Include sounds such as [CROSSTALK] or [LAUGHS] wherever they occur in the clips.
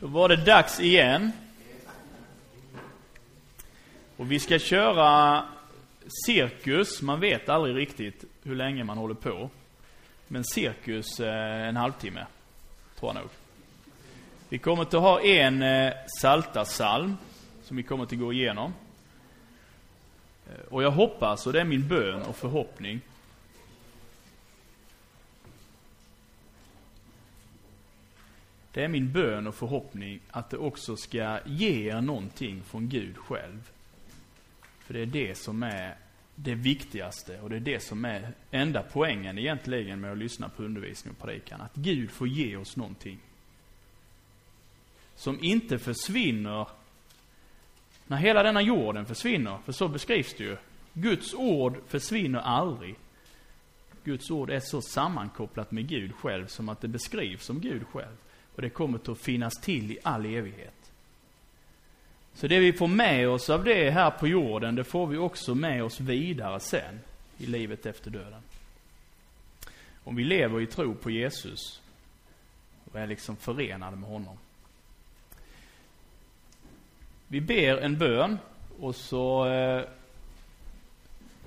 Då var det dags igen. Och vi ska köra cirkus. Man vet aldrig riktigt hur länge man håller på. Men cirkus eh, en halvtimme, tror jag nog. Vi kommer att ha en eh, salta salm som vi kommer att gå igenom. Eh, och jag hoppas, och det är min bön och förhoppning, Det är min bön och förhoppning att det också ska ge er någonting från Gud själv. För det är det som är det viktigaste och det är det som är enda poängen egentligen med att lyssna på undervisning och predikan. Att Gud får ge oss någonting. Som inte försvinner när hela denna jorden försvinner. För så beskrivs det ju. Guds ord försvinner aldrig. Guds ord är så sammankopplat med Gud själv som att det beskrivs som Gud själv. Och det kommer att finnas till i all evighet. Så det vi får med oss av det här på jorden, det får vi också med oss vidare sen i livet efter döden. Om vi lever i tro på Jesus och är liksom förenade med honom. Vi ber en bön och så eh,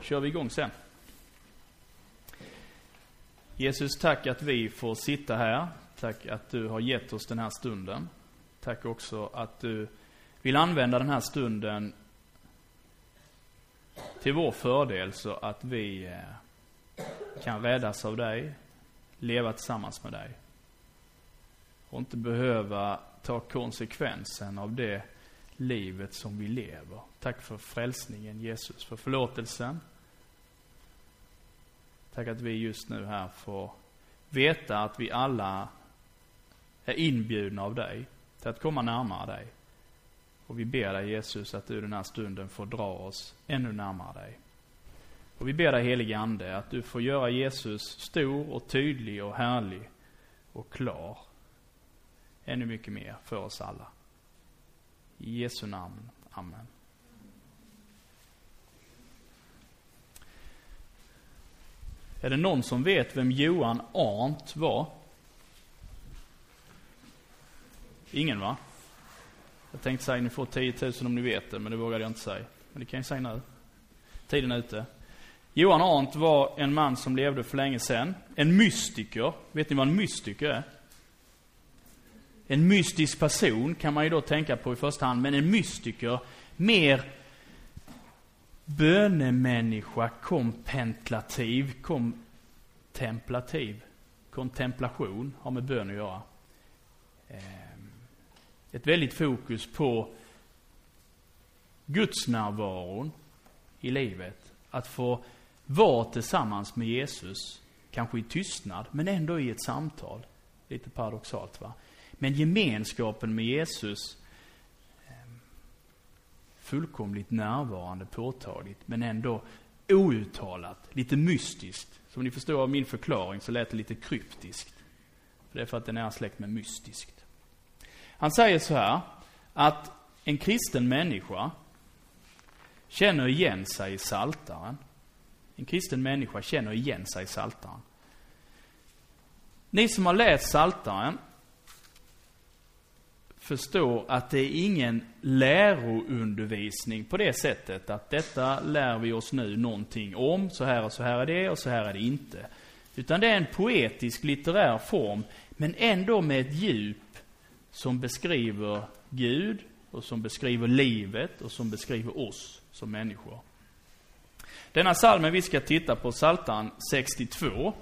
kör vi igång sen. Jesus, tack att vi får sitta här Tack att du har gett oss den här stunden. Tack också att du vill använda den här stunden till vår fördel så att vi eh, kan räddas av dig, leva tillsammans med dig. Och inte behöva ta konsekvensen av det livet som vi lever. Tack för frälsningen Jesus, för förlåtelsen. Tack att vi just nu här får veta att vi alla är inbjudna av dig till att komma närmare dig. Och vi ber dig Jesus att du den här stunden får dra oss ännu närmare dig. Och vi ber dig helige Ande att du får göra Jesus stor och tydlig och härlig och klar. Ännu mycket mer för oss alla. I Jesu namn. Amen. Är det någon som vet vem Johan Arndt var? Ingen va? Jag tänkte säga ni får 10 000 om ni vet det, men det vågade jag inte säga. Men det kan jag säga nu. Tiden är ute. Johan Arndt var en man som levde för länge sedan. En mystiker. Vet ni vad en mystiker är? En mystisk person kan man ju då tänka på i första hand, men en mystiker, mer bönemänniska, kompentlativ, kontemplativ, kontemplation, har med bön att göra. Eh, ett väldigt fokus på Guds närvaron i livet. Att få vara tillsammans med Jesus, kanske i tystnad, men ändå i ett samtal. Lite paradoxalt va? Men gemenskapen med Jesus, ehm, fullkomligt närvarande, påtagligt, men ändå outtalat, lite mystiskt. Som ni förstår av min förklaring så lät det lite kryptiskt. För det är för att den är släkt med mystiskt. Han säger så här, att en kristen människa känner igen sig i saltaren. En kristen människa känner igen sig i saltaren. Ni som har läst saltaren förstår att det är ingen läroundervisning på det sättet att detta lär vi oss nu någonting om, så här och så här är det och så här är det inte. Utan det är en poetisk litterär form, men ändå med ett djup som beskriver Gud och som beskriver livet och som beskriver oss som människor. Denna salmen vi ska titta på, Psaltaren 62,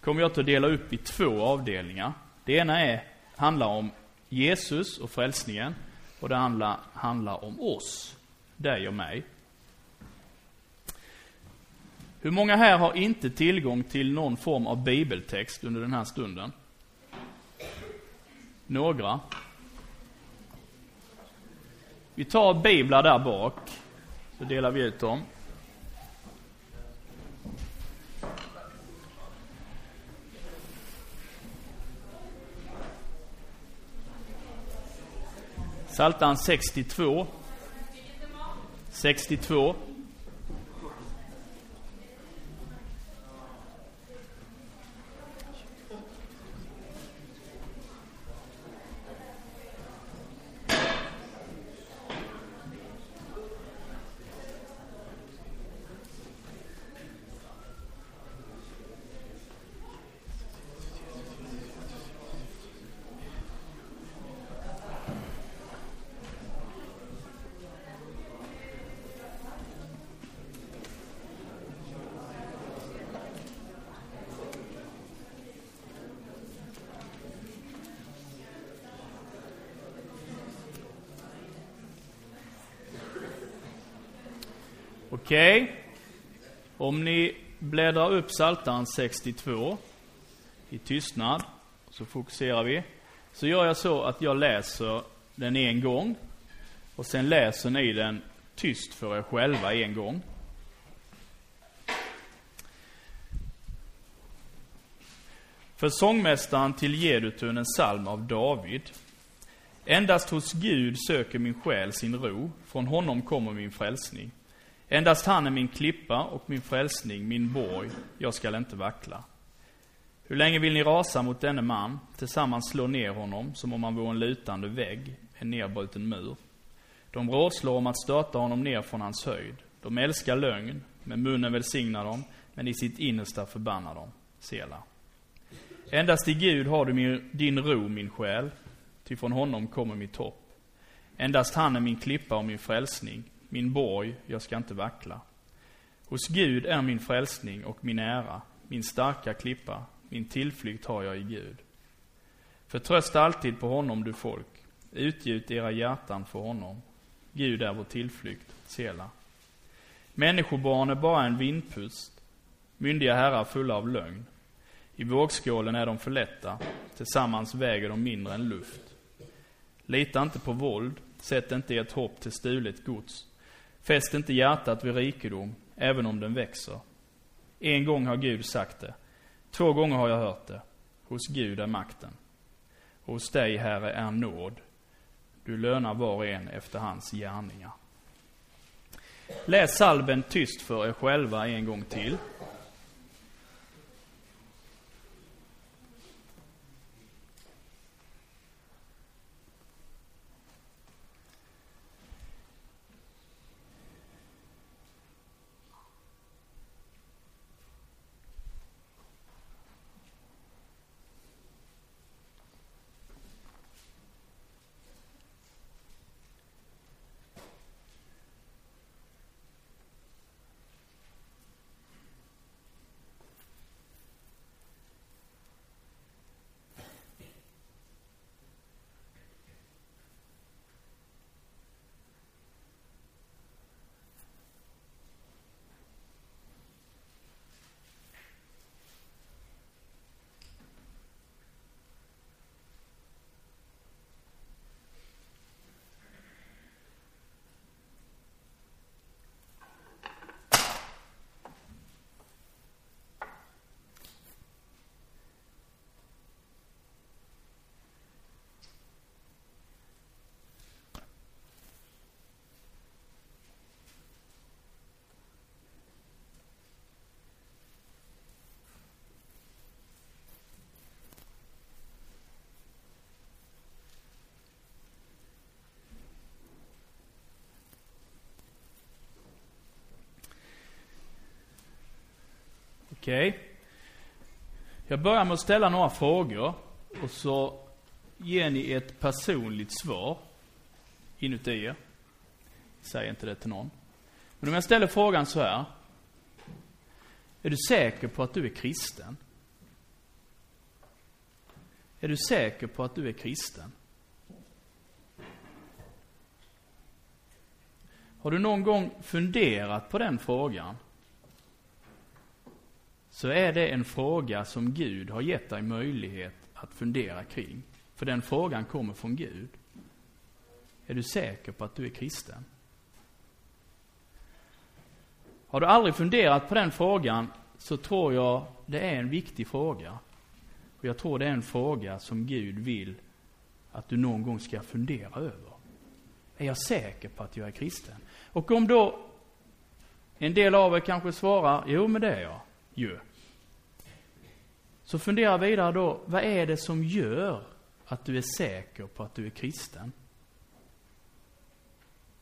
kommer jag att dela upp i två avdelningar. Det ena är, handlar om Jesus och frälsningen och det andra handlar om oss, dig och mig. Hur många här har inte tillgång till någon form av bibeltext under den här stunden? Några. Vi tar biblar där bak, så delar vi ut dem. Psaltaren 62. 62. Okej. Okay. Om ni bläddrar upp Psaltaren 62 i tystnad, så fokuserar vi. Så gör jag så att jag läser den en gång och sen läser ni den tyst för er själva en gång. För sångmästaren till Jedutun en psalm av David. Endast hos Gud söker min själ sin ro, från honom kommer min frälsning. Endast han är min klippa och min frälsning, min borg, jag skall inte vackla. Hur länge vill ni rasa mot denne man, tillsammans slå ner honom som om han vore en lutande vägg, en nedbruten mur? De rådslår om att störta honom ner från hans höjd. De älskar lögn, med munnen välsignar dem, men i sitt innersta förbannar dem. Sela. Endast i Gud har du min, din ro, min själ, ty från honom kommer mitt hopp. Endast han är min klippa och min frälsning, min borg, jag ska inte vackla. Hos Gud är min frälsning och min ära, min starka klippa, min tillflykt har jag i Gud. Förtrösta alltid på honom, du folk. Utgjut era hjärtan för honom. Gud är vår tillflykt, Sela. Människobarn är bara en vindpust, myndiga herrar fulla av lögn. I vågskålen är de för lätta, tillsammans väger de mindre än luft. Lita inte på våld, sätt inte ert hopp till stulet gods. Fäst inte hjärtat vid rikedom, även om den växer. En gång har Gud sagt det, två gånger har jag hört det. Hos Gud är makten. Hos dig, Herre, är nåd. Du lönar var och en efter hans gärningar. Läs salven tyst för er själva en gång till. Okej. Okay. Jag börjar med att ställa några frågor och så ger ni ett personligt svar inuti er. Säg inte det till någon. Men om jag ställer frågan så här. Är du säker på att du är kristen? Är du säker på att du är kristen? Har du någon gång funderat på den frågan? Så är det en fråga som Gud har gett dig möjlighet att fundera kring. För den frågan kommer från Gud. Är du säker på att du är kristen? Har du aldrig funderat på den frågan så tror jag det är en viktig fråga. Och jag tror det är en fråga som Gud vill att du någon gång ska fundera över. Är jag säker på att jag är kristen? Och om då en del av er kanske svarar, jo men det är jag ju. Så fundera vidare då, vad är det som gör att du är säker på att du är kristen?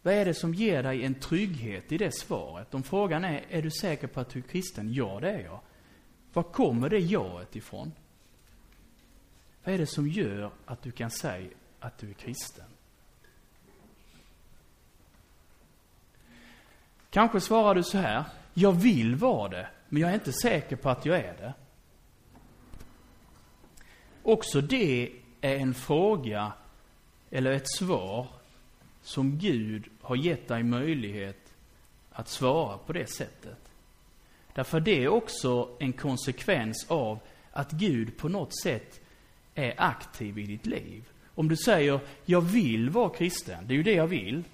Vad är det som ger dig en trygghet i det svaret? Om frågan är, är du säker på att du är kristen? Ja, det är jag. Var kommer det jaet ifrån? Vad är det som gör att du kan säga att du är kristen? Kanske svarar du så här, jag vill vara det, men jag är inte säker på att jag är det. Också det är en fråga eller ett svar som Gud har gett dig möjlighet att svara på det sättet. Därför det är också en konsekvens av att Gud på något sätt är aktiv i ditt liv. Om du säger, jag vill vara kristen, det är ju det jag vill.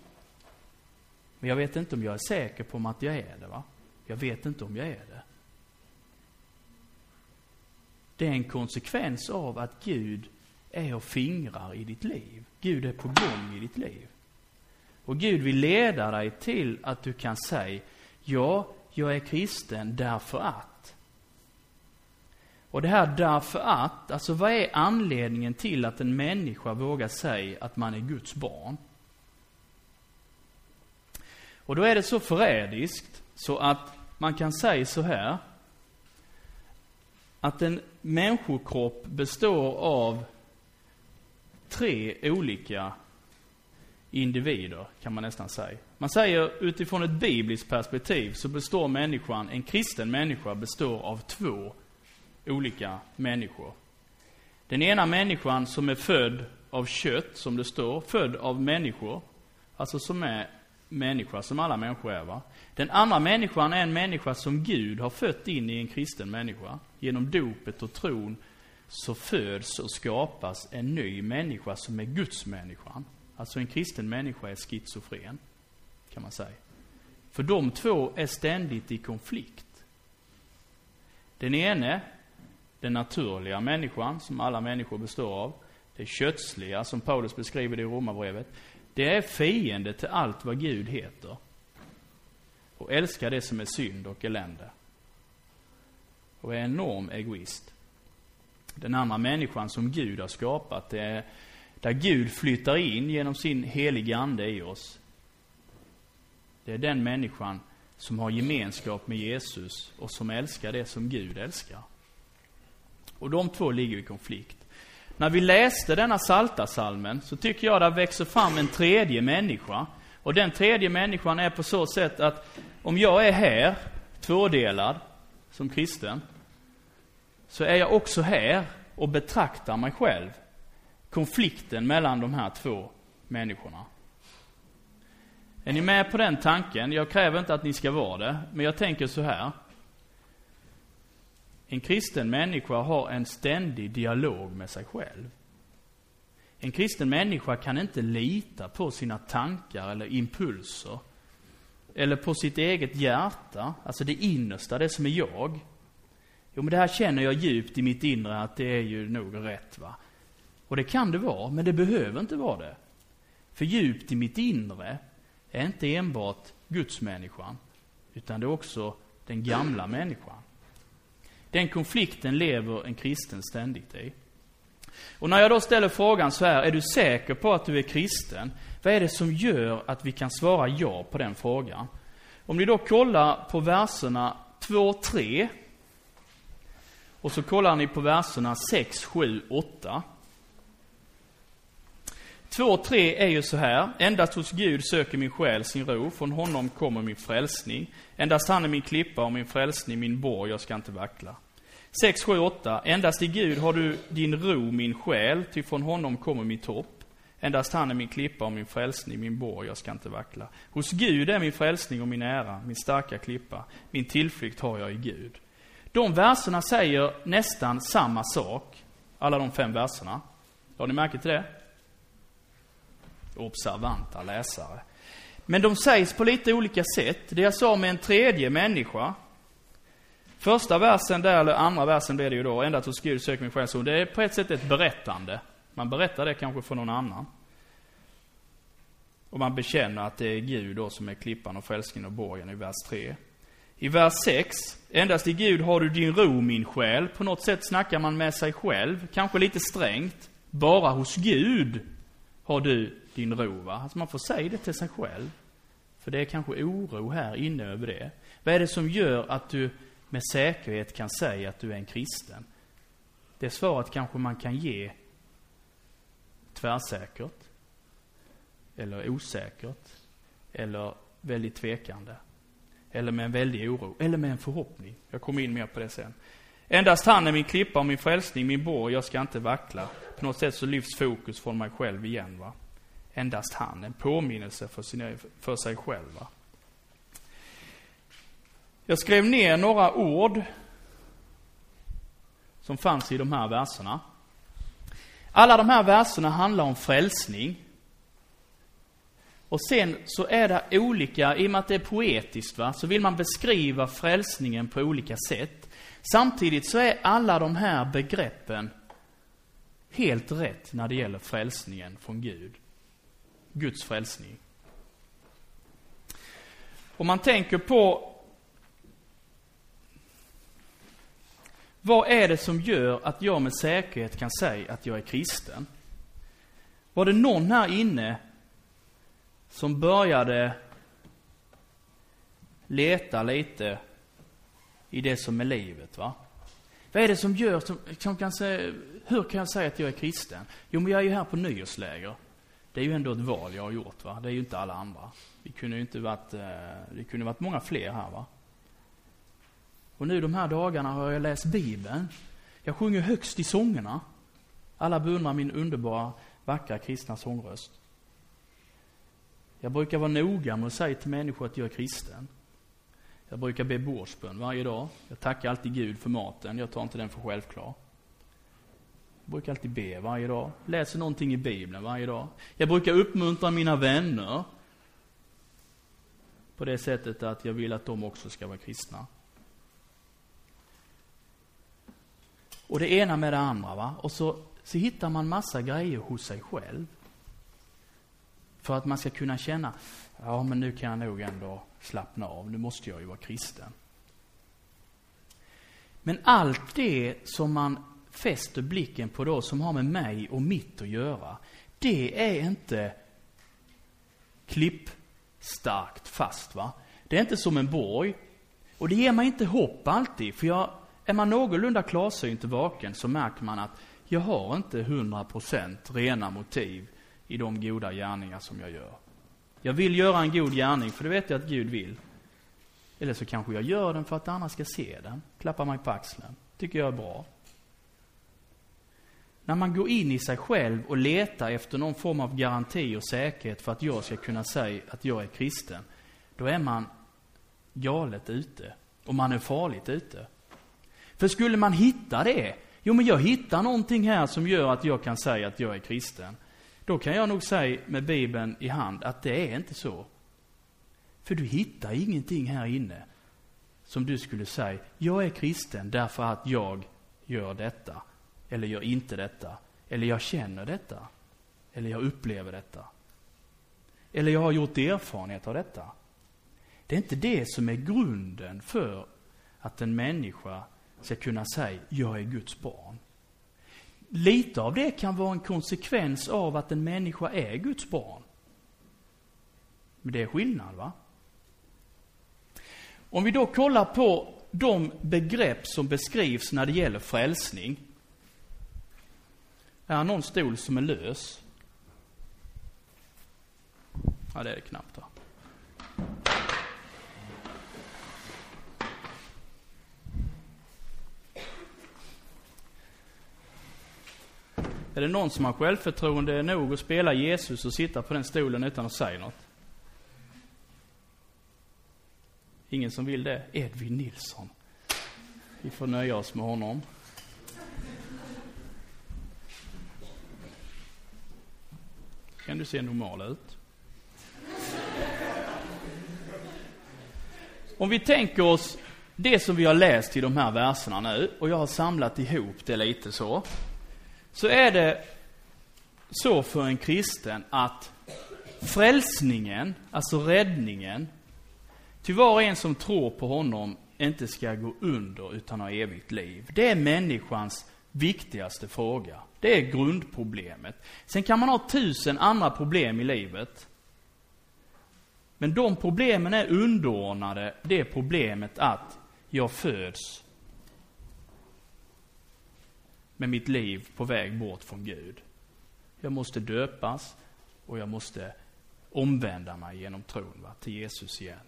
Men jag vet inte om jag är säker på att jag är det, va? Jag vet inte om jag är det. Det är en konsekvens av att Gud är och fingrar i ditt liv. Gud är på gång i ditt liv. Och Gud vill leda dig till att du kan säga, ja, jag är kristen därför att. Och det här därför att, alltså vad är anledningen till att en människa vågar säga att man är Guds barn? Och då är det så förrädiskt så att man kan säga så här. Att en människokropp består av tre olika individer, kan man nästan säga. Man säger utifrån ett bibliskt perspektiv så består människan, en kristen människa består av två olika människor. Den ena människan som är född av kött, som det står, född av människor, alltså som är människa, som alla människor är. Va? Den andra människan är en människa som Gud har fött in i en kristen människa. Genom dopet och tron så föds och skapas en ny människa som är Guds människan. Alltså en kristen människa är schizofren, kan man säga. För de två är ständigt i konflikt. Den ene, den naturliga människan, som alla människor består av. Det kötsliga, som Paulus beskriver det i Romarbrevet. Det är fiende till allt vad Gud heter. Och älskar det som är synd och elände. Och är enorm egoist. Den andra människan som Gud har skapat, det är där Gud flyttar in genom sin heliga Ande i oss. Det är den människan som har gemenskap med Jesus och som älskar det som Gud älskar. Och de två ligger i konflikt. När vi läste denna saltasalmen så tycker jag det växer fram en tredje människa. Och den tredje människan är på så sätt att om jag är här, tvådelad, som kristen, så är jag också här och betraktar mig själv. Konflikten mellan de här två människorna. Är ni med på den tanken? Jag kräver inte att ni ska vara det, men jag tänker så här. En kristen människa har en ständig dialog med sig själv. En kristen människa kan inte lita på sina tankar eller impulser. Eller på sitt eget hjärta, alltså det innersta, det som är jag. Jo, men det här känner jag djupt i mitt inre att det är ju nog rätt, va. Och det kan det vara, men det behöver inte vara det. För djupt i mitt inre är inte enbart gudsmänniskan, utan det är också den gamla människan. Den konflikten lever en kristen ständigt i. Och när jag då ställer frågan så här, är du säker på att du är kristen? Vad är det som gör att vi kan svara ja på den frågan? Om ni då kollar på verserna 2, 3 och så kollar ni på verserna 6, 7, 8. 2, 3 är ju så här. Endast hos Gud söker min själ sin ro, från honom kommer min frälsning. Endast han är min klippa och min frälsning, min borg, jag ska inte vackla. 6, 7, 8. Endast i Gud har du din ro, min själ, ty från honom kommer mitt hopp. Endast han är min klippa och min frälsning, min borg, jag ska inte vackla. Hos Gud är min frälsning och min ära, min starka klippa. Min tillflykt har jag i Gud. De verserna säger nästan samma sak, alla de fem verserna. Har ni märke till det? Observanta läsare. Men de sägs på lite olika sätt. Det jag sa med en tredje människa. Första versen där, eller andra versen blir det ju då, ända hos Gud söker min själ Det är på ett sätt ett berättande. Man berättar det kanske för någon annan. Och man bekänner att det är Gud då som är klippan och frälsningen och borgen i vers 3. I vers 6, endast i Gud har du din ro min själ. På något sätt snackar man med sig själv, kanske lite strängt. Bara hos Gud har du din ro, va? Alltså man får säga det till sig själv. För det är kanske oro här inne över det. Vad är det som gör att du med säkerhet kan säga att du är en kristen? Det svaret kanske man kan ge tvärsäkert. Eller osäkert. Eller väldigt tvekande. Eller med en väldig oro. Eller med en förhoppning. Jag kommer in mer på det sen. Endast han är min klippa och min frälsning, min borg, jag ska inte vackla. På något sätt så lyfts fokus från mig själv igen. va. Endast han, en påminnelse för, sina, för sig själv. Va? Jag skrev ner några ord som fanns i de här verserna. Alla de här verserna handlar om frälsning. Och sen så är det olika, i och med att det är poetiskt va, så vill man beskriva frälsningen på olika sätt. Samtidigt så är alla de här begreppen helt rätt när det gäller frälsningen från Gud. Guds frälsning. Om man tänker på vad är det som gör att jag med säkerhet kan säga att jag är kristen? Var det någon här inne som började leta lite i det som är livet, va? Vad är det som gör, som, som kan säga, hur kan jag säga att jag är kristen? Jo, men jag är ju här på nyårsläger. Det är ju ändå ett val jag har gjort, va? Det är ju inte alla andra. Vi kunde ju inte varit, eh, det kunde varit många fler här, va? Och nu de här dagarna har jag läst Bibeln. Jag sjunger högst i sångerna. Alla beundrar min underbara, vackra kristna sångröst. Jag brukar vara noga med att säga till människor att jag är kristen. Jag brukar be bordsbön varje dag. Jag tackar alltid Gud för maten. Jag tar inte den för självklar. Jag brukar alltid be varje dag. Läser någonting i Bibeln varje dag. Jag brukar uppmuntra mina vänner. På det sättet att jag vill att de också ska vara kristna. Och det ena med det andra va. Och så, så hittar man massa grejer hos sig själv. För att man ska kunna känna, ja men nu kan jag nog ändå slappna av, nu måste jag ju vara kristen. Men allt det som man fäster blicken på då, som har med mig och mitt att göra, det är inte klippstarkt fast va. Det är inte som en borg. Och det ger mig inte hopp alltid, för jag, är man någorlunda klarsynt och vaken så märker man att jag har inte 100% rena motiv i de goda gärningar som jag gör. Jag vill göra en god gärning, för det vet jag att Gud vill. Eller så kanske jag gör den för att andra ska se den, klappa mig på axeln. Tycker jag är bra. När man går in i sig själv och letar efter någon form av garanti och säkerhet för att jag ska kunna säga att jag är kristen, då är man galet ute. Och man är farligt ute. För skulle man hitta det, jo men jag hittar någonting här som gör att jag kan säga att jag är kristen. Då kan jag nog säga med Bibeln i hand att det är inte så. För du hittar ingenting här inne som du skulle säga, jag är kristen därför att jag gör detta. Eller gör inte detta. Eller jag känner detta. Eller jag upplever detta. Eller jag har gjort erfarenhet av detta. Det är inte det som är grunden för att en människa ska kunna säga, jag är Guds barn. Lite av det kan vara en konsekvens av att en människa är Guds barn. Men det är skillnad, va? Om vi då kollar på de begrepp som beskrivs när det gäller frälsning. Är det någon stol som är lös? Ja, det är det knappt. Va? Är det någon som har självförtroende nog att spela Jesus och sitta på den stolen utan att säga något? Ingen som vill det? Edvin Nilsson. Vi får nöja oss med honom. Kan du se normal ut? Om vi tänker oss det som vi har läst i de här verserna nu, och jag har samlat ihop det lite så så är det så för en kristen att frälsningen, alltså räddningen, till var och en som tror på honom inte ska gå under utan ha evigt liv. Det är människans viktigaste fråga. Det är grundproblemet. Sen kan man ha tusen andra problem i livet. Men de problemen är underordnade det problemet att jag föds med mitt liv på väg bort från Gud. Jag måste döpas och jag måste omvända mig genom tron va, till Jesus igen.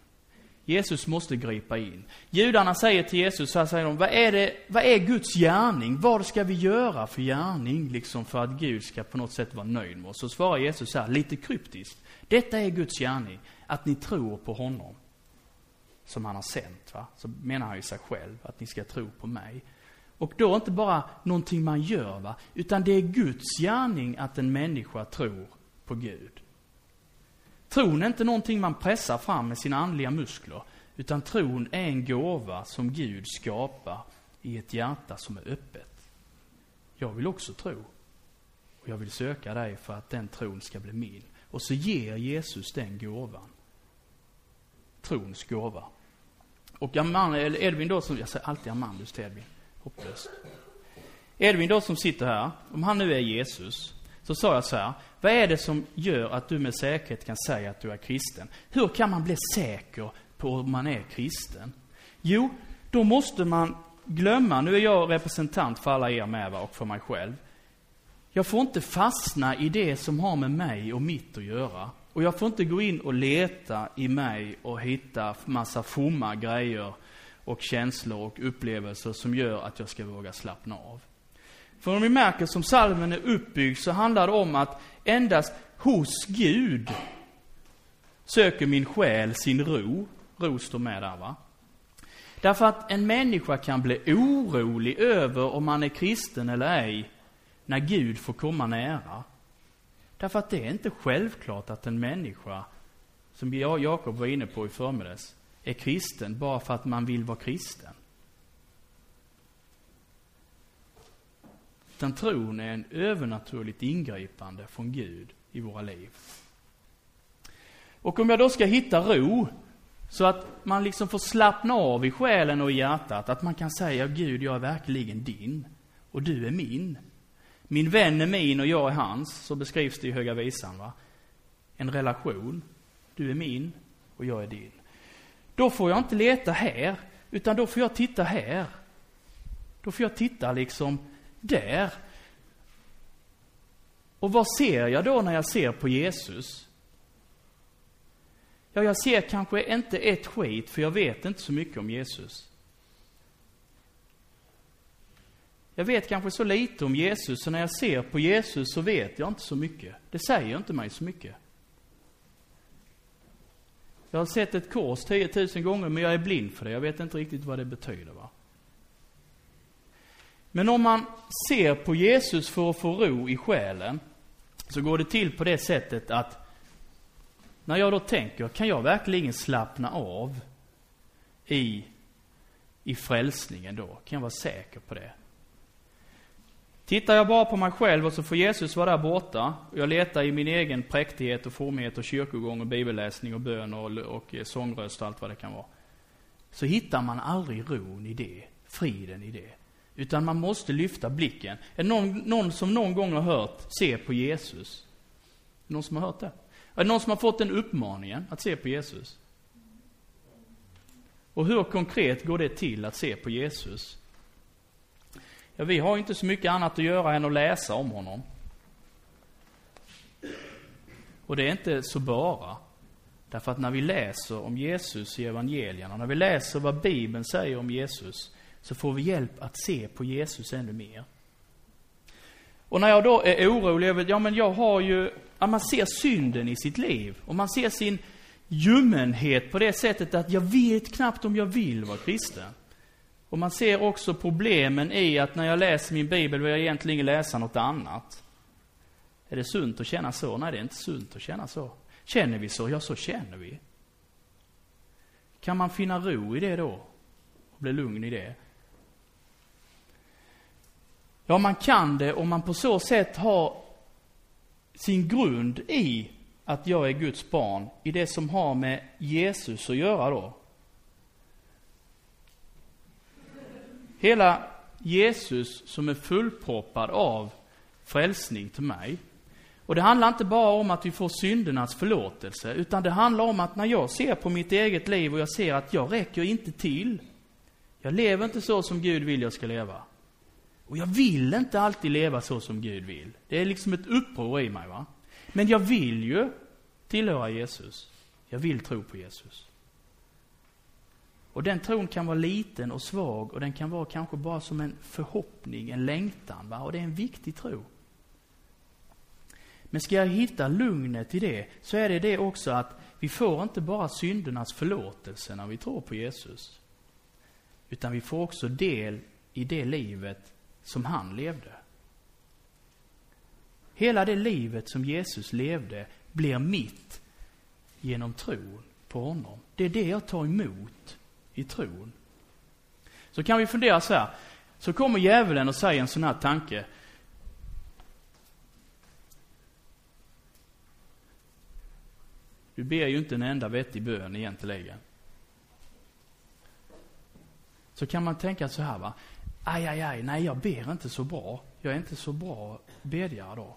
Jesus måste gripa in. Judarna säger till Jesus, så här säger de, vad är, det, vad är Guds gärning? Vad ska vi göra för gärning, liksom för att Gud ska på något sätt vara nöjd med oss? Så svarar Jesus så här, lite kryptiskt. Detta är Guds gärning, att ni tror på honom. som han har sänt. Va? Så menar han ju sig själv, att ni ska tro på mig. Och då inte bara någonting man gör, va? utan det är Guds gärning att en människa tror på Gud. Tron är inte någonting man pressar fram med sina andliga muskler, utan tron är en gåva som Gud skapar i ett hjärta som är öppet. Jag vill också tro. Och jag vill söka dig för att den tron ska bli min. Och så ger Jesus den gåvan. Trons gåva. Och Edvin då som, jag säger alltid Amandus till Edvin. Hopplöst. Edvin då som sitter här, om han nu är Jesus, så sa jag så här, vad är det som gör att du med säkerhet kan säga att du är kristen? Hur kan man bli säker på om man är kristen? Jo, då måste man glömma, nu är jag representant för alla er med och för mig själv. Jag får inte fastna i det som har med mig och mitt att göra. Och jag får inte gå in och leta i mig och hitta massa fromma grejer och känslor och upplevelser som gör att jag ska våga slappna av. För om vi märker som salmen är uppbyggd så handlar det om att endast hos Gud söker min själ sin ro. Ro står med där va. Därför att en människa kan bli orolig över om man är kristen eller ej när Gud får komma nära. Därför att det är inte självklart att en människa, som Jakob var inne på i förmiddags, är kristen bara för att man vill vara kristen. Utan tron är en övernaturligt ingripande från Gud i våra liv. Och om jag då ska hitta ro, så att man liksom får slappna av i själen och i hjärtat, att man kan säga Gud, jag är verkligen din och du är min. Min vän är min och jag är hans, så beskrivs det i Höga Visan. Va? En relation. Du är min och jag är din. Då får jag inte leta här, utan då får jag titta här. Då får jag titta liksom där. Och vad ser jag då när jag ser på Jesus? Ja, jag ser kanske inte ett skit, för jag vet inte så mycket om Jesus. Jag vet kanske så lite om Jesus, så när jag ser på Jesus så vet jag inte så mycket. Det säger inte mig så mycket. Jag har sett ett kors 10 000 gånger, men jag är blind för det. Jag vet inte riktigt vad det betyder. Va? Men om man ser på Jesus för att få ro i själen, så går det till på det sättet att när jag då tänker, kan jag verkligen slappna av i, i frälsningen då? Kan jag vara säker på det? Tittar jag bara på mig själv och så får Jesus vara där borta, och jag letar i min egen präktighet och formighet och kyrkogång och bibelläsning och bön och, och sångröst och allt vad det kan vara. Så hittar man aldrig ron i det, friden i det. Utan man måste lyfta blicken. Är det någon, någon som någon gång har hört, se på Jesus? Någon som har hört det? Är det någon som har fått den uppmaningen, att se på Jesus? Och hur konkret går det till att se på Jesus? Ja, vi har inte så mycket annat att göra än att läsa om honom. Och det är inte så bara. Därför att när vi läser om Jesus i evangelierna, när vi läser vad Bibeln säger om Jesus, så får vi hjälp att se på Jesus ännu mer. Och när jag då är orolig över, ja men jag har ju, ja, man ser synden i sitt liv. Och man ser sin ljummenhet på det sättet att jag vet knappt om jag vill vara kristen. Och man ser också problemen i att när jag läser min bibel vill jag egentligen läsa något annat. Är det sunt att känna så? Nej, det är inte sunt att känna så. Känner vi så? Ja, så känner vi. Kan man finna ro i det då? Och bli lugn i det? Ja, man kan det om man på så sätt har sin grund i att jag är Guds barn, i det som har med Jesus att göra då. Hela Jesus som är fullproppad av frälsning till mig. Och det handlar inte bara om att vi får syndernas förlåtelse, utan det handlar om att när jag ser på mitt eget liv och jag ser att jag räcker inte till. Jag lever inte så som Gud vill jag ska leva. Och jag vill inte alltid leva så som Gud vill. Det är liksom ett uppror i mig va. Men jag vill ju tillhöra Jesus. Jag vill tro på Jesus. Och den tron kan vara liten och svag och den kan vara kanske bara som en förhoppning, en längtan. Va? Och det är en viktig tro. Men ska jag hitta lugnet i det, så är det det också att vi får inte bara syndernas förlåtelse när vi tror på Jesus. Utan vi får också del i det livet som han levde. Hela det livet som Jesus levde blir mitt genom tron på honom. Det är det jag tar emot i tron. Så kan vi fundera så här. Så kommer djävulen och säger en sån här tanke. Du ber ju inte en enda vettig bön egentligen. Så kan man tänka så här va. Aj, aj, aj, nej jag ber inte så bra. Jag är inte så bra bedjare då.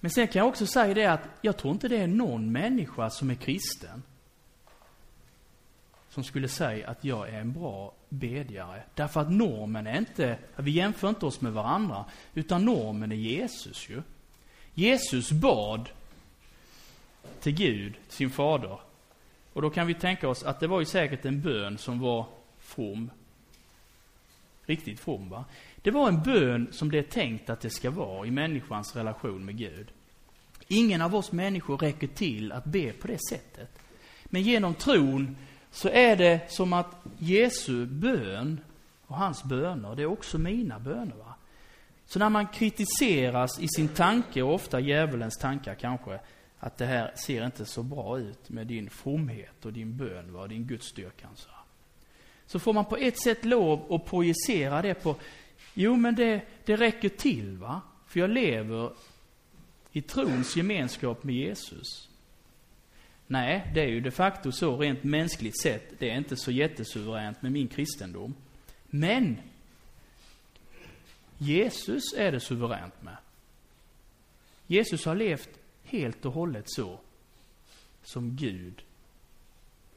Men sen kan jag också säga det att jag tror inte det är någon människa som är kristen som skulle säga att jag är en bra bedjare. Därför att normen är inte, vi jämför inte oss med varandra, utan normen är Jesus ju. Jesus bad till Gud, sin fader. Och då kan vi tänka oss att det var ju säkert en bön som var from. Riktigt from va? Det var en bön som det är tänkt att det ska vara i människans relation med Gud. Ingen av oss människor räcker till att be på det sättet. Men genom tron så är det som att Jesu bön och hans böner, det är också mina böner. Va? Så när man kritiseras i sin tanke, och ofta djävulens tankar kanske, att det här ser inte så bra ut med din fromhet och din bön va? och din gudstyrkan. Så. så får man på ett sätt lov att projicera det på, jo men det, det räcker till va, för jag lever i trons gemenskap med Jesus. Nej, det är ju de facto så rent mänskligt sett. Det är inte så jättesuveränt med min kristendom. Men Jesus är det suveränt med. Jesus har levt helt och hållet så som Gud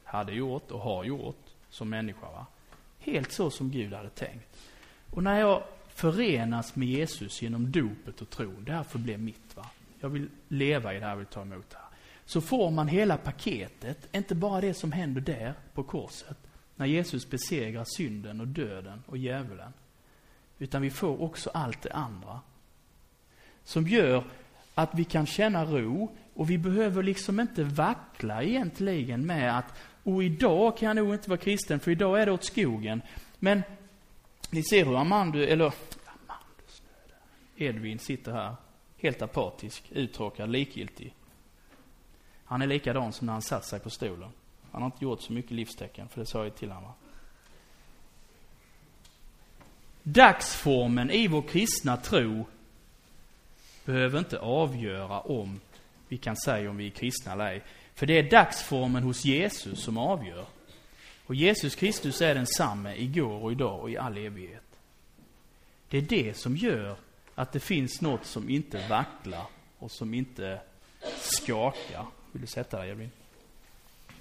hade gjort och har gjort som människa. Va? Helt så som Gud hade tänkt. Och när jag förenas med Jesus genom dopet och tron, det här förblir mitt. va. Jag vill leva i det här, jag vill ta emot det här så får man hela paketet, inte bara det som händer där på korset, när Jesus besegrar synden och döden och djävulen. Utan vi får också allt det andra. Som gör att vi kan känna ro och vi behöver liksom inte vackla egentligen med att, och idag kan jag nog inte vara kristen för idag är det åt skogen. Men ni ser hur Amandus, eller Amandus, Edvin sitter här, helt apatisk, uttråkad, likgiltig. Han är likadan som när han satt sig på stolen. Han har inte gjort så mycket livstecken, för det sa jag till honom. Dagsformen i vår kristna tro behöver inte avgöra om vi kan säga om vi är kristna eller ej. För det är dagsformen hos Jesus som avgör. Och Jesus Kristus är densamme igår och idag och i all evighet. Det är det som gör att det finns något som inte vacklar och som inte skakar. Vill du sätta dig Edvin?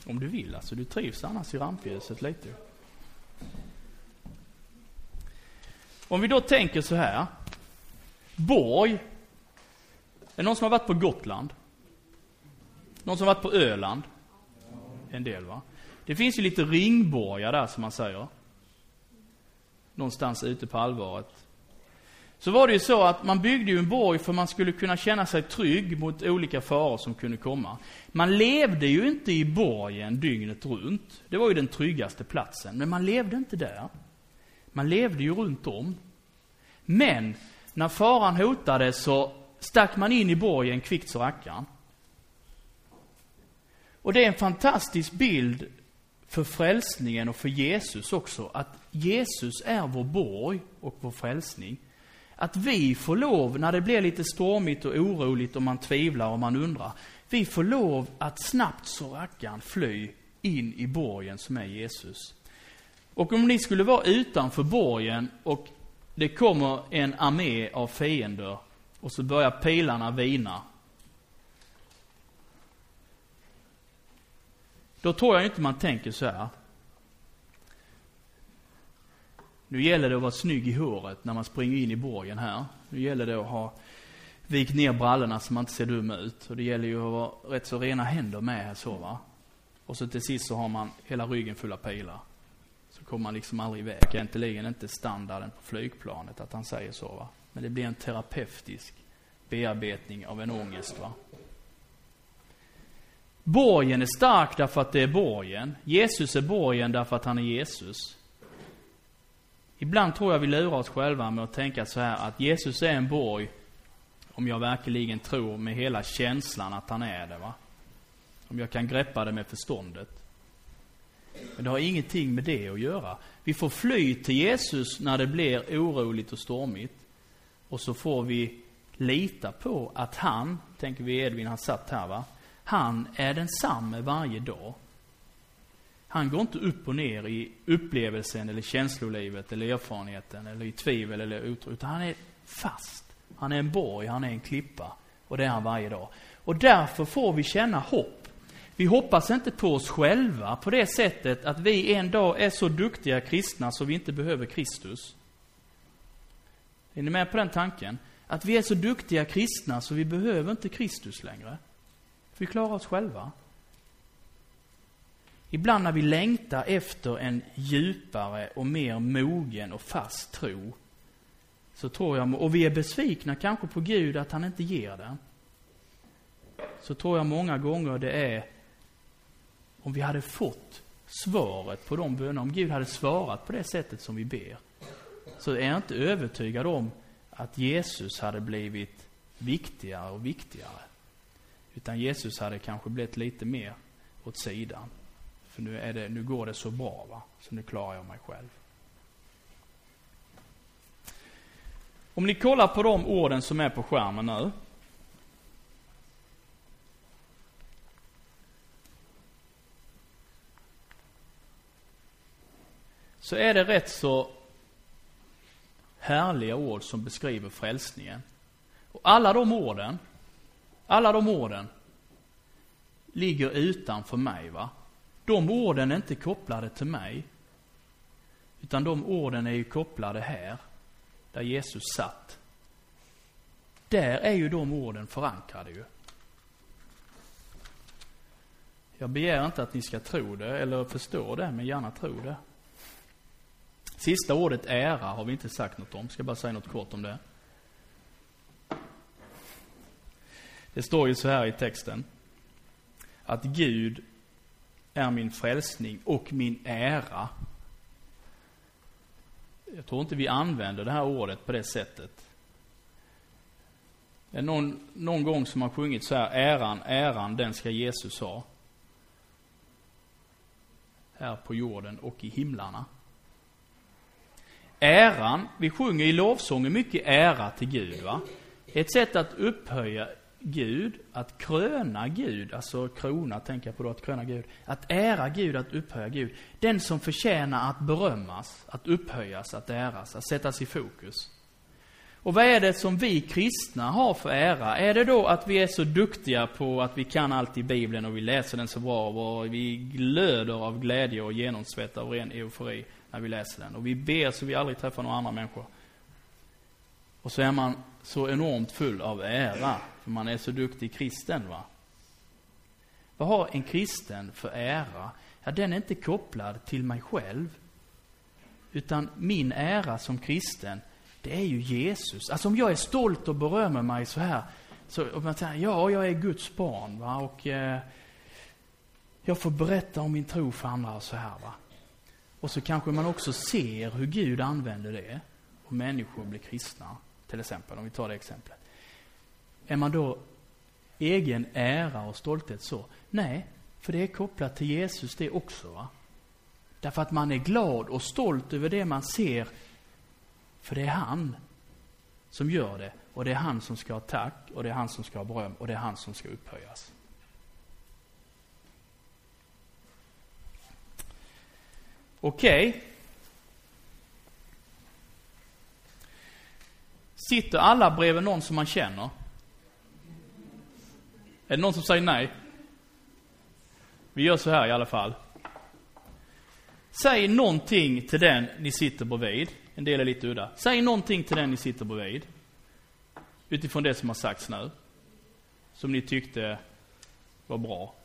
Om du vill alltså. Du trivs annars i rampljuset lite. Om vi då tänker så här. Borg. Är det någon som har varit på Gotland? Någon som har varit på Öland? En del va? Det finns ju lite ringborgar där som man säger. Någonstans ute på allvaret så var det ju så att man byggde ju en borg för man skulle kunna känna sig trygg mot olika faror som kunde komma. Man levde ju inte i borgen dygnet runt. Det var ju den tryggaste platsen. Men man levde inte där. Man levde ju runt om. Men när faran hotade så stack man in i borgen kvickt så rackarn. Och det är en fantastisk bild för frälsningen och för Jesus också, att Jesus är vår borg och vår frälsning. Att vi får lov, när det blir lite stormigt och oroligt och man tvivlar och man undrar, vi får lov att snabbt så rackarn fly in i borgen som är Jesus. Och om ni skulle vara utanför borgen och det kommer en armé av fiender och så börjar pilarna vina. Då tror jag inte man tänker så här. Nu gäller det att vara snygg i håret när man springer in i borgen här. Nu gäller det att ha vikt ner brallorna så man inte ser dum ut. Och det gäller ju att vara rätt så rena händer med här så va. Och så till sist så har man hela ryggen full av pilar. Så kommer man liksom aldrig iväg. Egentligen inte standarden på flygplanet att han säger så va. Men det blir en terapeutisk bearbetning av en ångest va. Borgen är stark därför att det är borgen. Jesus är borgen därför att han är Jesus. Ibland tror jag vi lurar oss själva med att tänka så här att Jesus är en borg om jag verkligen tror med hela känslan att han är det. va. Om jag kan greppa det med förståndet. Men det har ingenting med det att göra. Vi får fly till Jesus när det blir oroligt och stormigt. Och så får vi lita på att han, tänker vi Edvin, han satt här va. Han är densamme varje dag. Han går inte upp och ner i upplevelsen eller känslolivet eller erfarenheten eller i tvivel eller otro, utan han är fast. Han är en borg, han är en klippa. Och det är han varje dag. Och därför får vi känna hopp. Vi hoppas inte på oss själva på det sättet att vi en dag är så duktiga kristna så vi inte behöver Kristus. Är ni med på den tanken? Att vi är så duktiga kristna så vi behöver inte Kristus längre. För vi klarar oss själva. Ibland när vi längtar efter en djupare och mer mogen och fast tro, så tror jag, och vi är besvikna kanske på Gud att han inte ger det, så tror jag många gånger det är om vi hade fått svaret på de bönerna, om Gud hade svarat på det sättet som vi ber, så är jag inte övertygad om att Jesus hade blivit viktigare och viktigare. Utan Jesus hade kanske blivit lite mer åt sidan. För nu, är det, nu går det så bra, va? så nu klarar jag mig själv. Om ni kollar på de orden som är på skärmen nu. Så är det rätt så härliga ord som beskriver frälsningen. Och alla de orden, alla de orden ligger utanför mig, va. De orden är inte kopplade till mig. Utan de orden är ju kopplade här, där Jesus satt. Där är ju de orden förankrade ju. Jag begär inte att ni ska tro det eller förstå det, men gärna tro det. Sista ordet ära har vi inte sagt något om. Ska bara säga något kort om det. Det står ju så här i texten. Att Gud är min frälsning och min ära. Jag tror inte vi använder det här ordet på det sättet. Det är någon, någon gång som har sjungit så här, äran, äran, den ska Jesus ha. Här på jorden och i himlarna. Äran, vi sjunger i lovsången mycket ära till Gud va. Ett sätt att upphöja Gud, att kröna Gud, alltså krona, tänker jag på då, att kröna Gud. Att ära Gud, att upphöja Gud. Den som förtjänar att berömmas, att upphöjas, att äras, att sättas i fokus. Och vad är det som vi kristna har för ära? Är det då att vi är så duktiga på att vi kan allt i Bibeln och vi läser den så bra och vi glöder av glädje och genomsvettar av ren eufori när vi läser den. Och vi ber så vi aldrig träffar några andra människor. Och så är man så enormt full av ära, för man är så duktig kristen va. Vad har en kristen för ära? Ja, den är inte kopplad till mig själv. Utan min ära som kristen, det är ju Jesus. Alltså om jag är stolt och berömmer mig så här, så om man säger, ja, jag är Guds barn va, och eh, jag får berätta om min tro för andra och så här va. Och så kanske man också ser hur Gud använder det, och människor blir kristna till exempel, om vi tar det exemplet. Är man då egen ära och stolthet så? Nej, för det är kopplat till Jesus det också. Va? Därför att man är glad och stolt över det man ser, för det är han som gör det. Och det är han som ska ha tack, och det är han som ska ha beröm, och det är han som ska upphöjas. Okej. Okay. Sitter alla bredvid någon som man känner? Är det någon som säger nej? Vi gör så här i alla fall. Säg någonting till den ni sitter bredvid. En del är lite udda. Säg någonting till den ni sitter bredvid. Utifrån det som har sagts nu. Som ni tyckte var bra.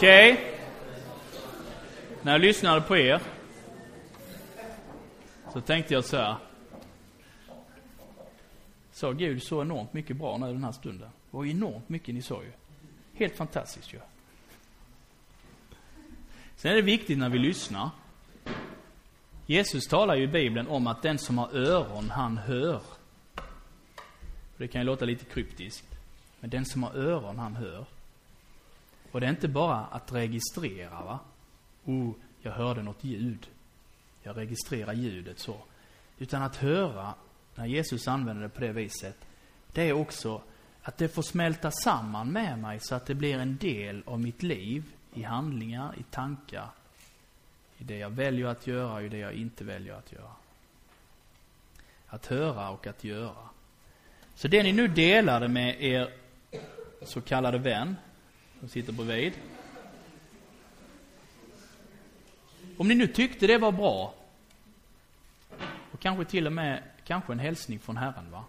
Okej? Okay. När jag lyssnade på er så tänkte jag så här. Sa Gud så enormt mycket bra nu den här stunden? Det var enormt mycket ni sa ju. Helt fantastiskt ju. Sen är det viktigt när vi lyssnar. Jesus talar ju i Bibeln om att den som har öron, han hör. Det kan ju låta lite kryptiskt. Men den som har öron, han hör. Och det är inte bara att registrera, va. Oh, jag hörde något ljud. Jag registrerar ljudet så. Utan att höra, när Jesus använder det på det viset, det är också att det får smälta samman med mig så att det blir en del av mitt liv i handlingar, i tankar, i det jag väljer att göra och i det jag inte väljer att göra. Att höra och att göra. Så det ni nu delade med er så kallade vän, som sitter bredvid. Om ni nu tyckte det var bra, och kanske till och med kanske en hälsning från Herren, va?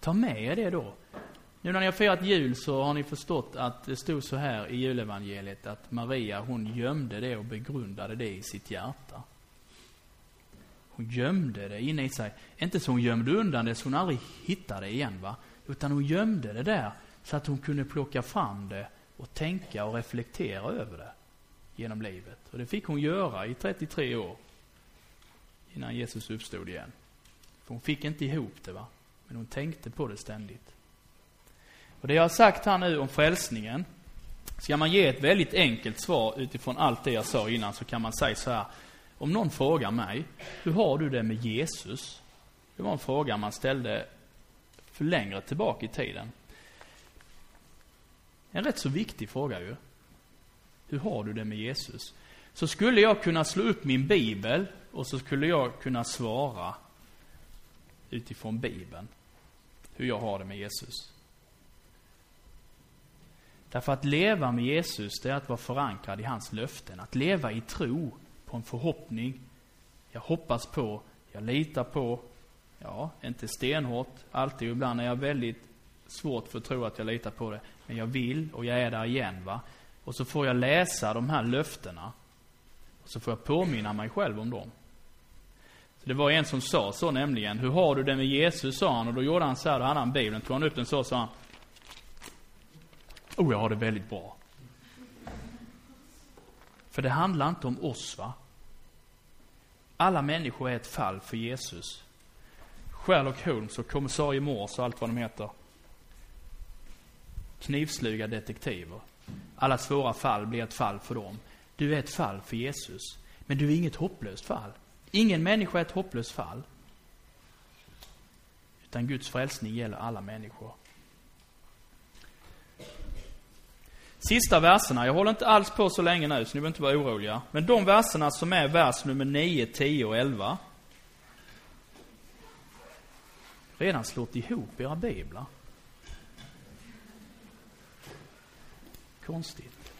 Ta med er det då. Nu när ni har firat jul så har ni förstått att det stod så här i julevangeliet att Maria hon gömde det och begrundade det i sitt hjärta. Hon gömde det inne i sig. Inte så hon gömde undan det så hon aldrig hittade det igen va. Utan hon gömde det där så att hon kunde plocka fram det och tänka och reflektera över det genom livet. Och det fick hon göra i 33 år. Innan Jesus uppstod igen. För hon fick inte ihop det va. Men hon tänkte på det ständigt. Och det jag har sagt här nu om frälsningen, ska man ge ett väldigt enkelt svar utifrån allt det jag sa innan så kan man säga så här. Om någon frågar mig, hur har du det med Jesus? Det var en fråga man ställde för längre tillbaka i tiden. En rätt så viktig fråga ju. Hur har du det med Jesus? Så skulle jag kunna slå upp min bibel och så skulle jag kunna svara utifrån bibeln. Hur jag har det med Jesus. Därför att leva med Jesus, det är att vara förankrad i hans löften. Att leva i tro på en förhoppning. Jag hoppas på, jag litar på. Ja, inte stenhårt alltid. Ibland är jag väldigt svårt för att tro att jag litar på det. Men jag vill och jag är där igen va. Och så får jag läsa de här löftena. Och så får jag påminna mig själv om dem. Så det var en som sa så nämligen. Hur har du det med Jesus? sa han. Och då gjorde han så här, då hade han Bibeln. Tog han upp den så sa han. Oh, jag har det väldigt bra. För det handlar inte om oss, va? Alla människor är ett fall för Jesus. Sherlock Holmes och kommissarie Morse och allt vad de heter. Knivsluga detektiver. Alla svåra fall blir ett fall för dem. Du är ett fall för Jesus. Men du är inget hopplöst fall. Ingen människa är ett hopplöst fall. Utan Guds frälsning gäller alla människor. Sista verserna, jag håller inte alls på så länge nu så ni behöver inte vara oroliga. Men de verserna som är vers nummer 9, 10 och 11. Redan slått ihop era biblar. Konstigt.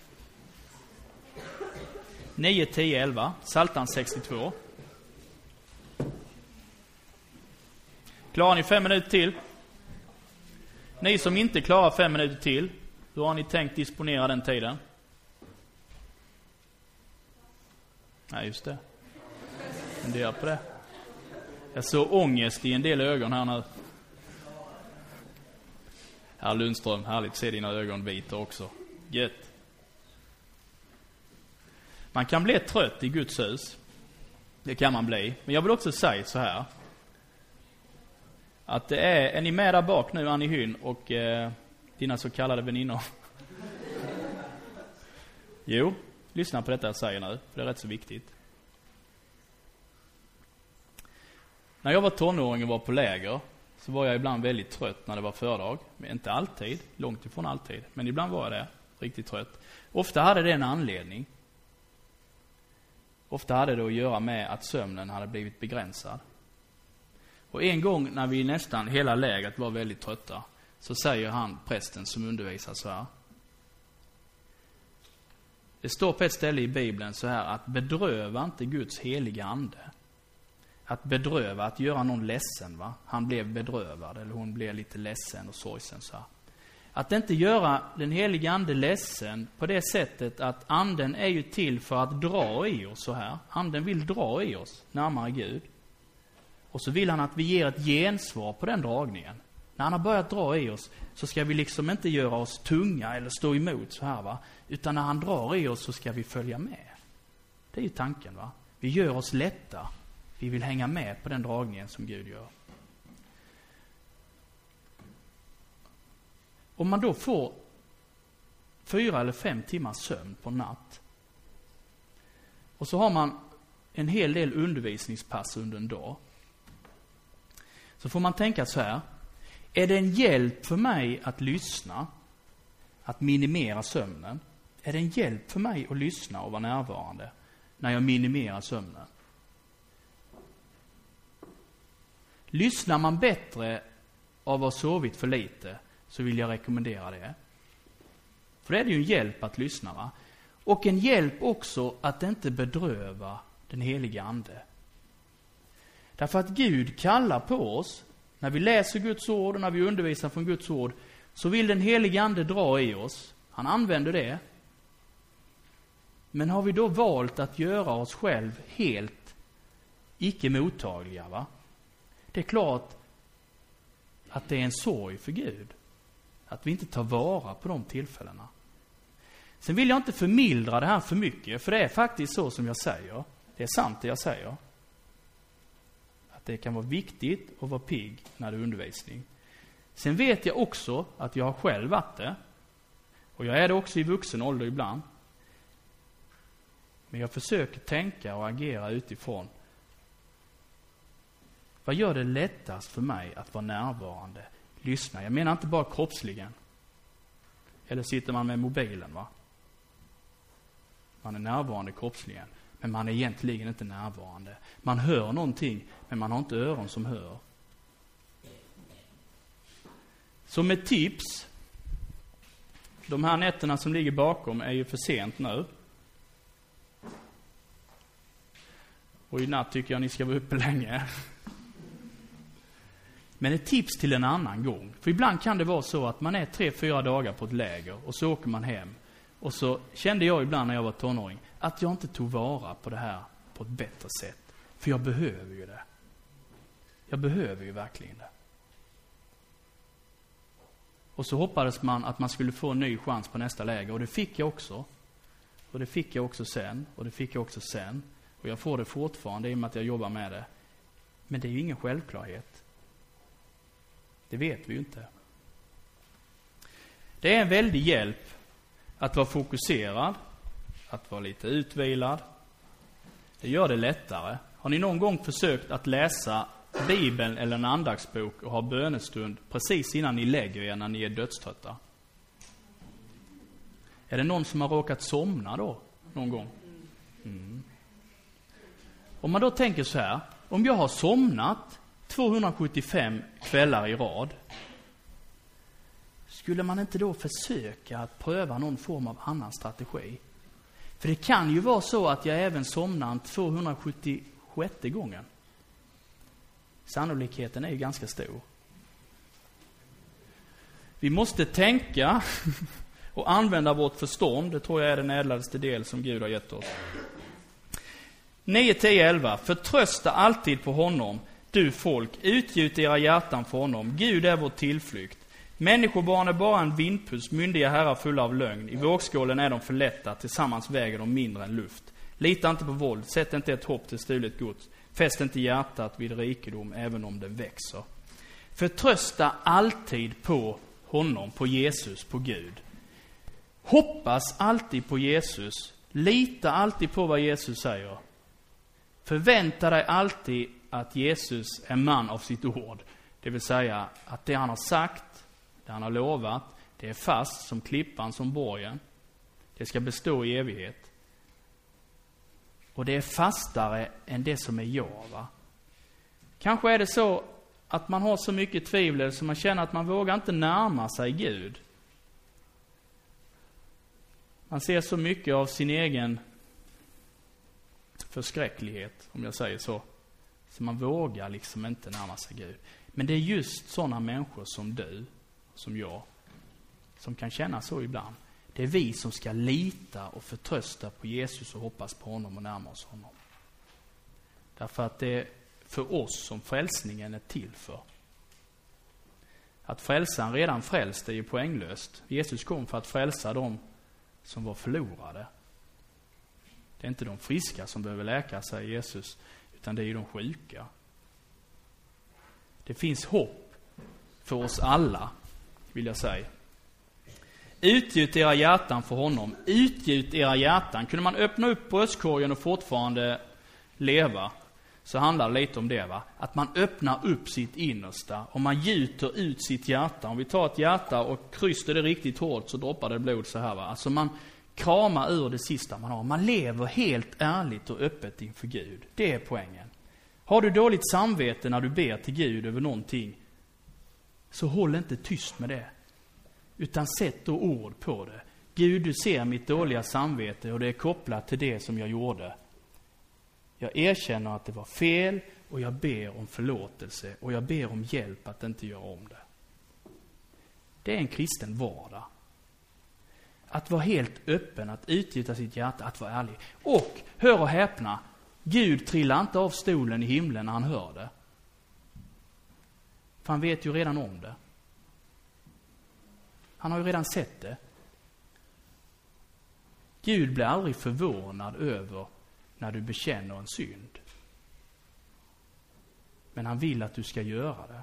9, 10, 11. Saltan 62. Klarar ni fem minuter till? Ni som inte klarar fem minuter till, hur har ni tänkt disponera den tiden? Nej, just det. Fundera på det. Jag såg ångest i en del ögon här nu. Herr Lundström, härligt att se dina ögon vita också. Gött. Man kan bli trött i Guds hus. Det kan man bli. Men jag vill också säga så här. Att det är, är ni med där bak nu, Annie Hyn och eh, dina så kallade väninnor? [LAUGHS] jo, lyssna på detta jag säger nu, för det är rätt så viktigt. När jag var tonåring och var på läger så var jag ibland väldigt trött när det var fördag. Men inte alltid, långt ifrån alltid. Men ibland var jag det, riktigt trött. Ofta hade det en anledning. Ofta hade det att göra med att sömnen hade blivit begränsad. Och en gång när vi nästan hela lägret var väldigt trötta, så säger han, prästen som undervisar så här. Det står på ett ställe i Bibeln så här att bedröva inte Guds heliga ande. Att bedröva, att göra någon ledsen va. Han blev bedrövad, eller hon blev lite ledsen och sorgsen så här. Att inte göra den helige Ande ledsen på det sättet att Anden är ju till för att dra i oss så här. Anden vill dra i oss närmare Gud. Och så vill han att vi ger ett gensvar på den dragningen. När han har börjat dra i oss så ska vi liksom inte göra oss tunga eller stå emot så här va. Utan när han drar i oss så ska vi följa med. Det är ju tanken va. Vi gör oss lätta. Vi vill hänga med på den dragningen som Gud gör. Om man då får fyra eller fem timmars sömn på natt och så har man en hel del undervisningspass under en dag. Så får man tänka så här. Är det en hjälp för mig att lyssna? Att minimera sömnen? Är det en hjälp för mig att lyssna och vara närvarande när jag minimerar sömnen? Lyssnar man bättre av att ha sovit för lite så vill jag rekommendera det. För det är ju en hjälp att lyssna va. Och en hjälp också att inte bedröva den heliga Ande. Därför att Gud kallar på oss, när vi läser Guds ord och när vi undervisar från Guds ord, så vill den helige Ande dra i oss. Han använder det. Men har vi då valt att göra oss själv helt icke mottagliga, va? Det är klart att det är en sorg för Gud. Att vi inte tar vara på de tillfällena. Sen vill jag inte förmildra det här för mycket, för det är faktiskt så som jag säger. Det är sant det jag säger. Att det kan vara viktigt att vara pigg när det är undervisning. Sen vet jag också att jag har själv varit det. Och jag är det också i vuxen ålder ibland. Men jag försöker tänka och agera utifrån vad gör det lättast för mig att vara närvarande lyssna. Jag menar inte bara kroppsligen. Eller sitter man med mobilen, va? Man är närvarande kroppsligen, men man är egentligen inte närvarande. Man hör någonting, men man har inte öron som hör. Så med tips. De här nätterna som ligger bakom är ju för sent nu. Och i natt tycker jag ni ska vara uppe länge. Men ett tips till en annan gång. För ibland kan det vara så att man är tre, fyra dagar på ett läger och så åker man hem. Och så kände jag ibland när jag var tonåring att jag inte tog vara på det här på ett bättre sätt. För jag behöver ju det. Jag behöver ju verkligen det. Och så hoppades man att man skulle få en ny chans på nästa läger och det fick jag också. Och det fick jag också sen och det fick jag också sen. Och jag får det fortfarande i och med att jag jobbar med det. Men det är ju ingen självklarhet. Det vet vi ju inte. Det är en väldig hjälp att vara fokuserad, att vara lite utvilad. Det gör det lättare. Har ni någon gång försökt att läsa Bibeln eller en andaktsbok och ha bönestund precis innan ni lägger er när ni är dödströtta? Är det någon som har råkat somna då, någon gång? Mm. Om man då tänker så här, om jag har somnat 275 kvällar i rad. Skulle man inte då försöka att pröva någon form av annan strategi? För det kan ju vara så att jag även somnar en 276 gången. Sannolikheten är ju ganska stor. Vi måste tänka [LAUGHS] och använda vårt förstånd. Det tror jag är den ädlaste del som Gud har gett oss. 9, 10, 11. Förtrösta alltid på honom du folk, utgjut era hjärtan för honom. Gud är vår tillflykt. Människobarn är bara en vindpust, myndiga herrar fulla av lögn. I vågskålen är de för lätta, tillsammans väger de mindre än luft. Lita inte på våld, sätt inte ett hopp till stulet gods. Fäst inte hjärtat vid rikedom, även om den växer. Förtrösta alltid på honom, på Jesus, på Gud. Hoppas alltid på Jesus. Lita alltid på vad Jesus säger. Förvänta dig alltid att Jesus är man av sitt ord. Det vill säga att det han har sagt, det han har lovat, det är fast som klippan, som borgen. Det ska bestå i evighet. Och det är fastare än det som är jag. va? Kanske är det så att man har så mycket tvivel så man känner att man vågar inte närma sig Gud. Man ser så mycket av sin egen förskräcklighet, om jag säger så. Så man vågar liksom inte närma sig Gud. Men det är just sådana människor som du, som jag, som kan känna så ibland. Det är vi som ska lita och förtrösta på Jesus och hoppas på honom och närma oss honom. Därför att det är för oss som frälsningen är till för. Att frälsaren redan frälst är ju poänglöst. Jesus kom för att frälsa dem som var förlorade. Det är inte de friska som behöver läka, säger Jesus, utan det är ju de sjuka. Det finns hopp för oss alla, vill jag säga. Utgjut era hjärtan för honom. Utgjut era hjärtan. Kunde man öppna upp bröstkorgen och fortfarande leva, så handlar det lite om det. va. Att man öppnar upp sitt innersta och man gjuter ut sitt hjärta. Om vi tar ett hjärta och krystar det riktigt hårt så droppar det blod så här. Va? Alltså man Krama ur det sista man har. Man lever helt ärligt och öppet inför Gud. Det är poängen. Har du dåligt samvete när du ber till Gud över någonting, så håll inte tyst med det. Utan sätt då ord på det. Gud, du ser mitt dåliga samvete och det är kopplat till det som jag gjorde. Jag erkänner att det var fel och jag ber om förlåtelse och jag ber om hjälp att inte göra om det. Det är en kristen vardag. Att vara helt öppen, att utgjuta sitt hjärta, att vara ärlig. Och, hör och häpna, Gud trillar inte av stolen i himlen när han hör det. För han vet ju redan om det. Han har ju redan sett det. Gud blir aldrig förvånad över när du bekänner en synd. Men han vill att du ska göra det.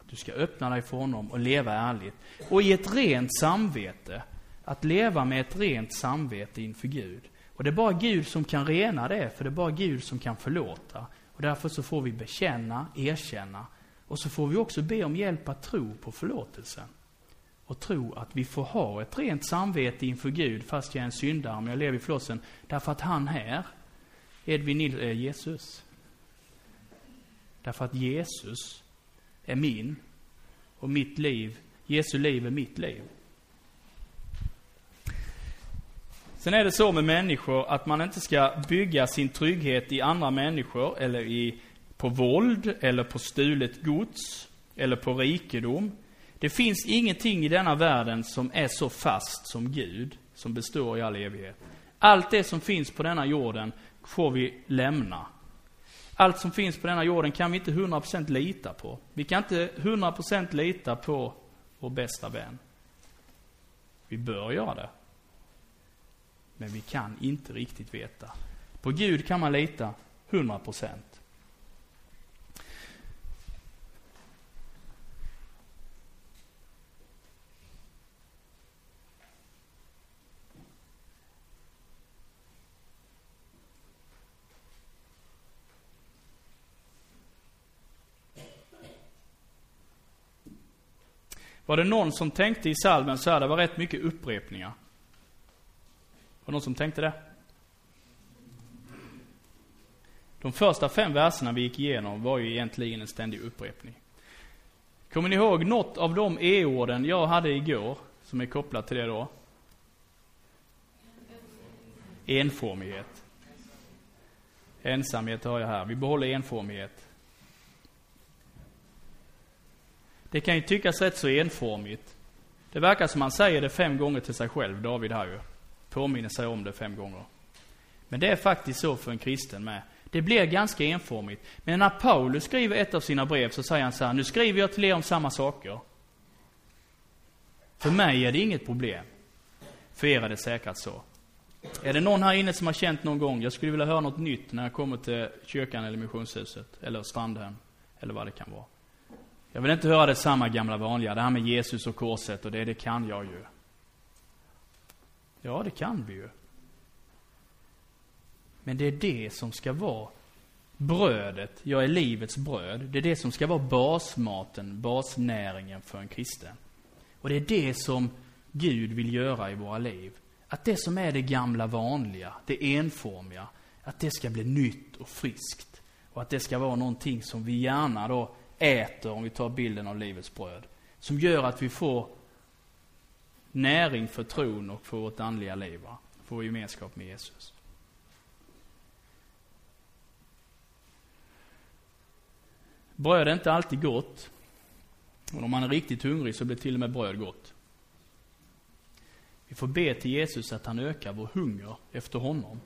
Att du ska öppna dig för honom och leva ärligt. Och i ett rent samvete. Att leva med ett rent samvete inför Gud. Och det är bara Gud som kan rena det, för det är bara Gud som kan förlåta. Och därför så får vi bekänna, erkänna. Och så får vi också be om hjälp att tro på förlåtelsen. Och tro att vi får ha ett rent samvete inför Gud, fast jag är en syndare, om jag lever i flossen. Därför att han här, Edvin Nilsson, är eh, Jesus. Därför att Jesus är min, och mitt liv, Jesu liv är mitt liv. Sen är det så med människor att man inte ska bygga sin trygghet i andra människor eller i, på våld eller på stulet gods eller på rikedom. Det finns ingenting i denna världen som är så fast som Gud, som består i all evighet. Allt det som finns på denna jorden får vi lämna. Allt som finns på denna jorden kan vi inte 100% lita på. Vi kan inte 100% lita på vår bästa vän. Vi bör göra det. Men vi kan inte riktigt veta. På Gud kan man lita 100 procent. Var det någon som tänkte i salmen så här, det var rätt mycket upprepningar. Var någon som tänkte det? De första fem verserna vi gick igenom var ju egentligen en ständig upprepning. Kommer ni ihåg något av de e-orden jag hade igår, som är kopplat till det då? Enformighet. Ensamhet har jag här. Vi behåller enformighet. Det kan ju tyckas rätt så enformigt. Det verkar som han säger det fem gånger till sig själv, David här ju påminner sig om det fem gånger. Men det är faktiskt så för en kristen med. Det blir ganska enformigt. Men när Paulus skriver ett av sina brev så säger han så här, nu skriver jag till er om samma saker. För mig är det inget problem. För er är det säkert så. Är det någon här inne som har känt någon gång, jag skulle vilja höra något nytt när jag kommer till kyrkan eller missionshuset, eller strandhem, eller vad det kan vara. Jag vill inte höra det samma gamla vanliga, det här med Jesus och korset och det, det kan jag ju. Ja, det kan vi ju. Men det är det som ska vara brödet, jag är livets bröd. Det är det som ska vara basmaten, basnäringen för en kristen. Och det är det som Gud vill göra i våra liv. Att det som är det gamla vanliga, det enformiga, att det ska bli nytt och friskt. Och att det ska vara någonting som vi gärna då äter, om vi tar bilden av livets bröd. Som gör att vi får näring för tron och för vårt andliga liv, va? för vår gemenskap med Jesus. Bröd är inte alltid gott. Och om man är riktigt hungrig så blir till och med bröd gott. Vi får be till Jesus att han ökar vår hunger efter honom.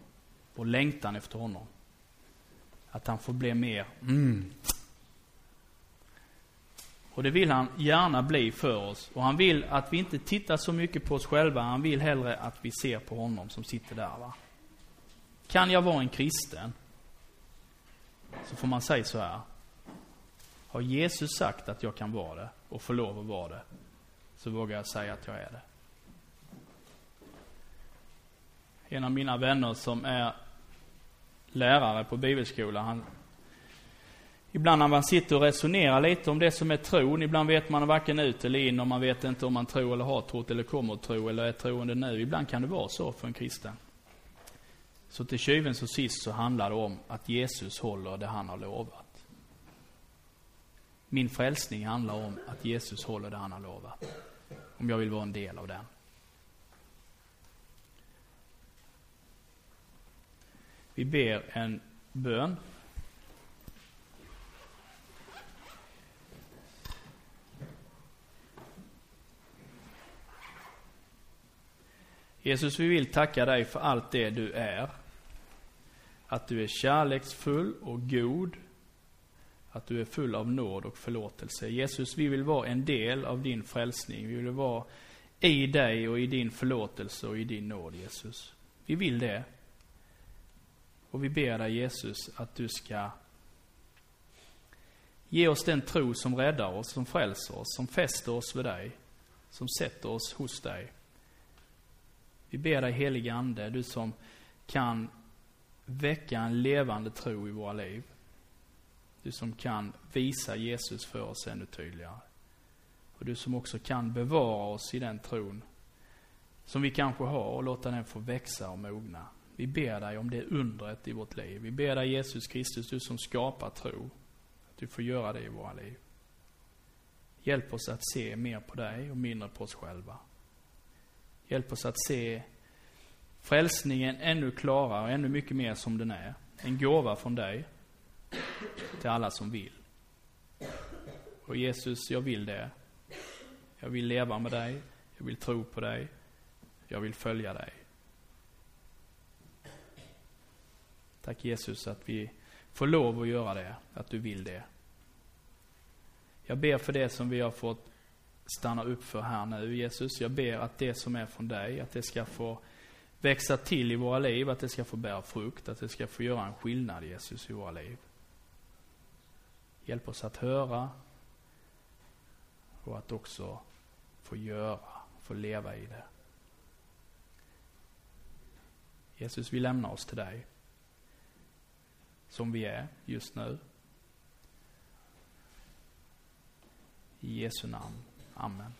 Vår längtan efter honom. Att han får bli mer, mm. Och det vill han gärna bli för oss. Och han vill att vi inte tittar så mycket på oss själva, han vill hellre att vi ser på honom som sitter där va. Kan jag vara en kristen? Så får man säga så här. Har Jesus sagt att jag kan vara det och får lov att vara det, så vågar jag säga att jag är det. En av mina vänner som är lärare på bibelskola. han Ibland när man sitter och resonerar lite om det som är tron, ibland vet man varken ut eller in och man vet inte om man tror eller har trott eller kommer att tro eller är troende nu. Ibland kan det vara så för en kristen. Så till tjuvens och sist så handlar det om att Jesus håller det han har lovat. Min frälsning handlar om att Jesus håller det han har lovat. Om jag vill vara en del av den. Vi ber en bön. Jesus, vi vill tacka dig för allt det du är. Att du är kärleksfull och god. Att du är full av nåd och förlåtelse. Jesus, vi vill vara en del av din frälsning. Vi vill vara i dig och i din förlåtelse och i din nåd, Jesus. Vi vill det. Och vi ber dig, Jesus, att du ska ge oss den tro som räddar oss, som frälser oss, som fäster oss vid dig, som sätter oss hos dig. Vi ber dig helige Ande, du som kan väcka en levande tro i våra liv. Du som kan visa Jesus för oss ännu tydligare. Och du som också kan bevara oss i den tron som vi kanske har och låta den få växa och mogna. Vi ber dig om det undret i vårt liv. Vi ber dig Jesus Kristus, du som skapar tro, att du får göra det i våra liv. Hjälp oss att se mer på dig och mindre på oss själva. Hjälp oss att se frälsningen ännu klarare och ännu mycket mer som den är. En gåva från dig till alla som vill. Och Jesus, jag vill det. Jag vill leva med dig. Jag vill tro på dig. Jag vill följa dig. Tack Jesus att vi får lov att göra det, att du vill det. Jag ber för det som vi har fått stanna upp för här nu, Jesus. Jag ber att det som är från dig, att det ska få växa till i våra liv, att det ska få bära frukt, att det ska få göra en skillnad, Jesus, i våra liv. Hjälp oss att höra och att också få göra, få leva i det. Jesus, vi lämnar oss till dig. Som vi är just nu. I Jesu namn. Amen.